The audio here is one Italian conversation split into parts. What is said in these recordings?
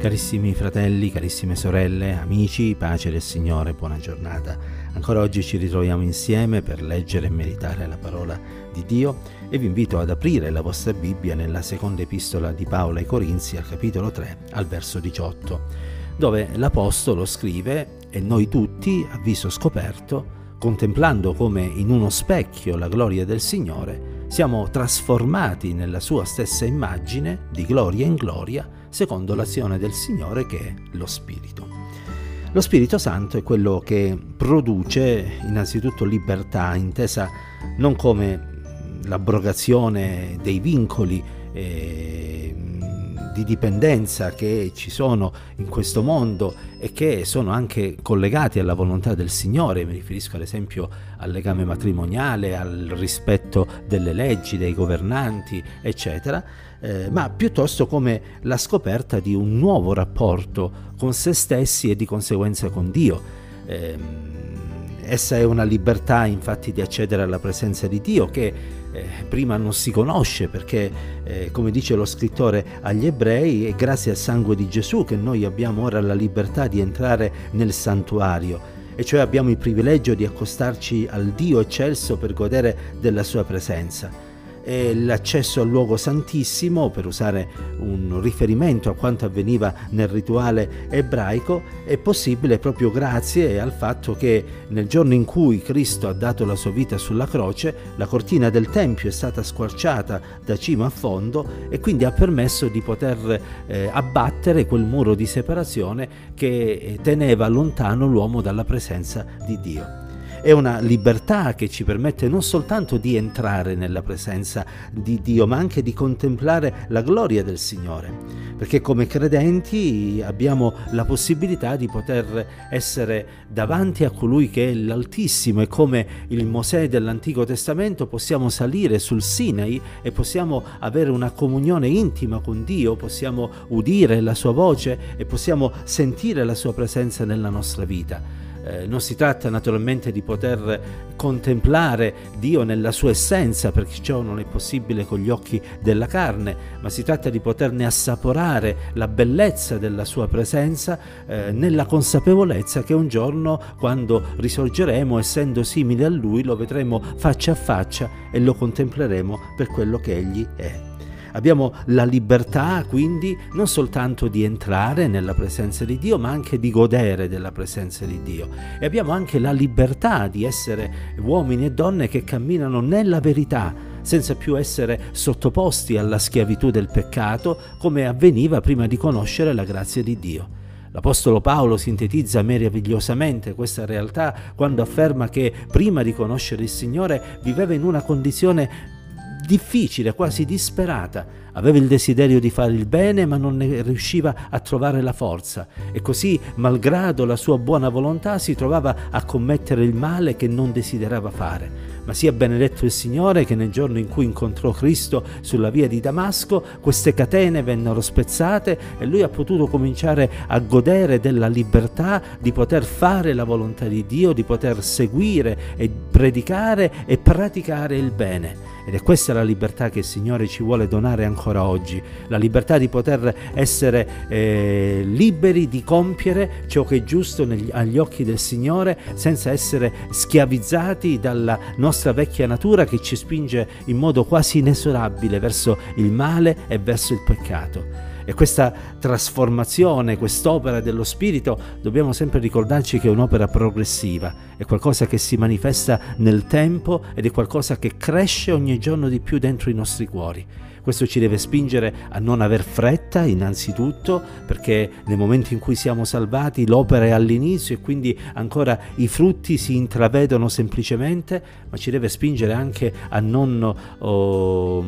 Carissimi fratelli, carissime sorelle, amici, pace del Signore, buona giornata. Ancora oggi ci ritroviamo insieme per leggere e meditare la parola di Dio e vi invito ad aprire la vostra Bibbia nella seconda epistola di Paolo ai Corinzi al capitolo 3 al verso 18, dove l'Apostolo scrive e noi tutti, a viso scoperto, contemplando come in uno specchio la gloria del Signore, siamo trasformati nella sua stessa immagine, di gloria in gloria, secondo l'azione del Signore che è lo Spirito. Lo Spirito Santo è quello che produce innanzitutto libertà, intesa non come l'abrogazione dei vincoli eh, di dipendenza che ci sono in questo mondo e che sono anche collegati alla volontà del Signore, mi riferisco ad esempio al legame matrimoniale, al rispetto delle leggi, dei governanti, eccetera, eh, ma piuttosto come la scoperta di un nuovo rapporto con se stessi e di conseguenza con Dio. Eh, essa è una libertà infatti di accedere alla presenza di Dio che eh, prima non si conosce perché, eh, come dice lo scrittore agli ebrei, è grazie al sangue di Gesù che noi abbiamo ora la libertà di entrare nel santuario. E cioè abbiamo il privilegio di accostarci al Dio eccelso per godere della sua presenza e l'accesso al luogo santissimo, per usare un riferimento a quanto avveniva nel rituale ebraico, è possibile proprio grazie al fatto che nel giorno in cui Cristo ha dato la sua vita sulla croce, la cortina del Tempio è stata squarciata da cima a fondo e quindi ha permesso di poter eh, abbattere quel muro di separazione che teneva lontano l'uomo dalla presenza di Dio. È una libertà che ci permette non soltanto di entrare nella presenza di Dio, ma anche di contemplare la gloria del Signore. Perché come credenti abbiamo la possibilità di poter essere davanti a colui che è l'Altissimo e come il Mosè dell'Antico Testamento possiamo salire sul Sinai e possiamo avere una comunione intima con Dio, possiamo udire la sua voce e possiamo sentire la sua presenza nella nostra vita. Eh, non si tratta naturalmente di poter contemplare Dio nella sua essenza, perché ciò non è possibile con gli occhi della carne, ma si tratta di poterne assaporare la bellezza della sua presenza eh, nella consapevolezza che un giorno, quando risorgeremo, essendo simili a Lui, lo vedremo faccia a faccia e lo contempleremo per quello che Egli è. Abbiamo la libertà quindi non soltanto di entrare nella presenza di Dio, ma anche di godere della presenza di Dio. E abbiamo anche la libertà di essere uomini e donne che camminano nella verità, senza più essere sottoposti alla schiavitù del peccato, come avveniva prima di conoscere la grazia di Dio. L'Apostolo Paolo sintetizza meravigliosamente questa realtà quando afferma che prima di conoscere il Signore viveva in una condizione difficile, quasi disperata. Aveva il desiderio di fare il bene, ma non ne riusciva a trovare la forza e così, malgrado la sua buona volontà, si trovava a commettere il male che non desiderava fare. Ma sia benedetto il Signore che nel giorno in cui incontrò Cristo sulla via di Damasco, queste catene vennero spezzate e lui ha potuto cominciare a godere della libertà di poter fare la volontà di Dio, di poter seguire e predicare e praticare il bene. Ed è questa la libertà che il Signore ci vuole donare ancora oggi, la libertà di poter essere eh, liberi di compiere ciò che è giusto negli, agli occhi del Signore senza essere schiavizzati dalla nostra vecchia natura che ci spinge in modo quasi inesorabile verso il male e verso il peccato. E questa trasformazione, quest'opera dello Spirito, dobbiamo sempre ricordarci che è un'opera progressiva, è qualcosa che si manifesta nel tempo ed è qualcosa che cresce ogni giorno di più dentro i nostri cuori. Questo ci deve spingere a non aver fretta innanzitutto perché nel momento in cui siamo salvati l'opera è all'inizio e quindi ancora i frutti si intravedono semplicemente, ma ci deve spingere anche a non oh,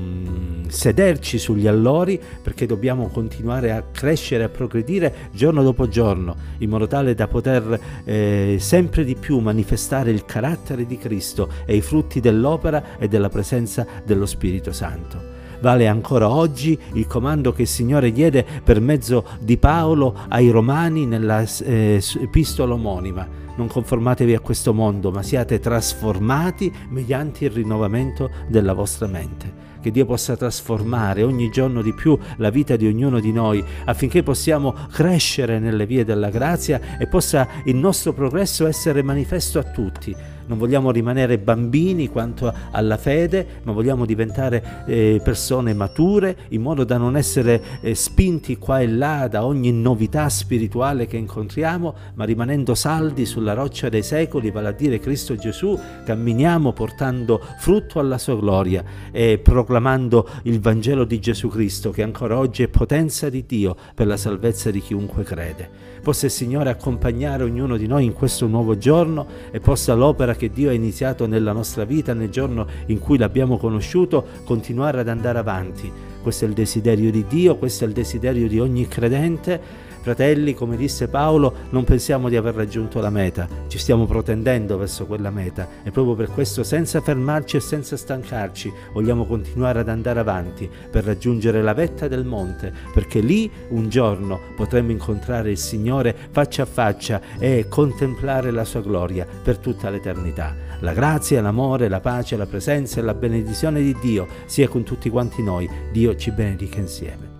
sederci sugli allori perché dobbiamo continuare a crescere, a progredire giorno dopo giorno in modo tale da poter eh, sempre di più manifestare il carattere di Cristo e i frutti dell'opera e della presenza dello Spirito Santo. Vale ancora oggi il comando che il Signore diede per mezzo di Paolo ai Romani nella eh, epistola omonima. Non conformatevi a questo mondo, ma siate trasformati mediante il rinnovamento della vostra mente. che Dio possa trasformare ogni giorno di più la vita di ognuno di noi affinché possiamo crescere nelle vie della grazia e possa il nostro progresso essere manifesto a tutti non vogliamo rimanere bambini quanto alla fede, ma vogliamo diventare eh, persone mature in modo da non essere eh, spinti qua e là da ogni novità spirituale che incontriamo, ma rimanendo saldi sulla roccia dei secoli, vale a dire Cristo Gesù, camminiamo portando frutto alla sua gloria e proclamando il Vangelo di Gesù Cristo che ancora oggi è potenza di Dio per la salvezza di chiunque crede. Possa il Signore accompagnare ognuno di noi in questo nuovo giorno e possa l'opera che Dio ha iniziato nella nostra vita nel giorno in cui l'abbiamo conosciuto continuare ad andare avanti. Questo è il desiderio di Dio, questo è il desiderio di ogni credente Fratelli, come disse Paolo, non pensiamo di aver raggiunto la meta, ci stiamo protendendo verso quella meta e proprio per questo senza fermarci e senza stancarci vogliamo continuare ad andare avanti per raggiungere la vetta del monte, perché lì un giorno potremo incontrare il Signore faccia a faccia e contemplare la sua gloria per tutta l'eternità. La grazia, l'amore, la pace, la presenza e la benedizione di Dio sia con tutti quanti noi. Dio ci benedica insieme.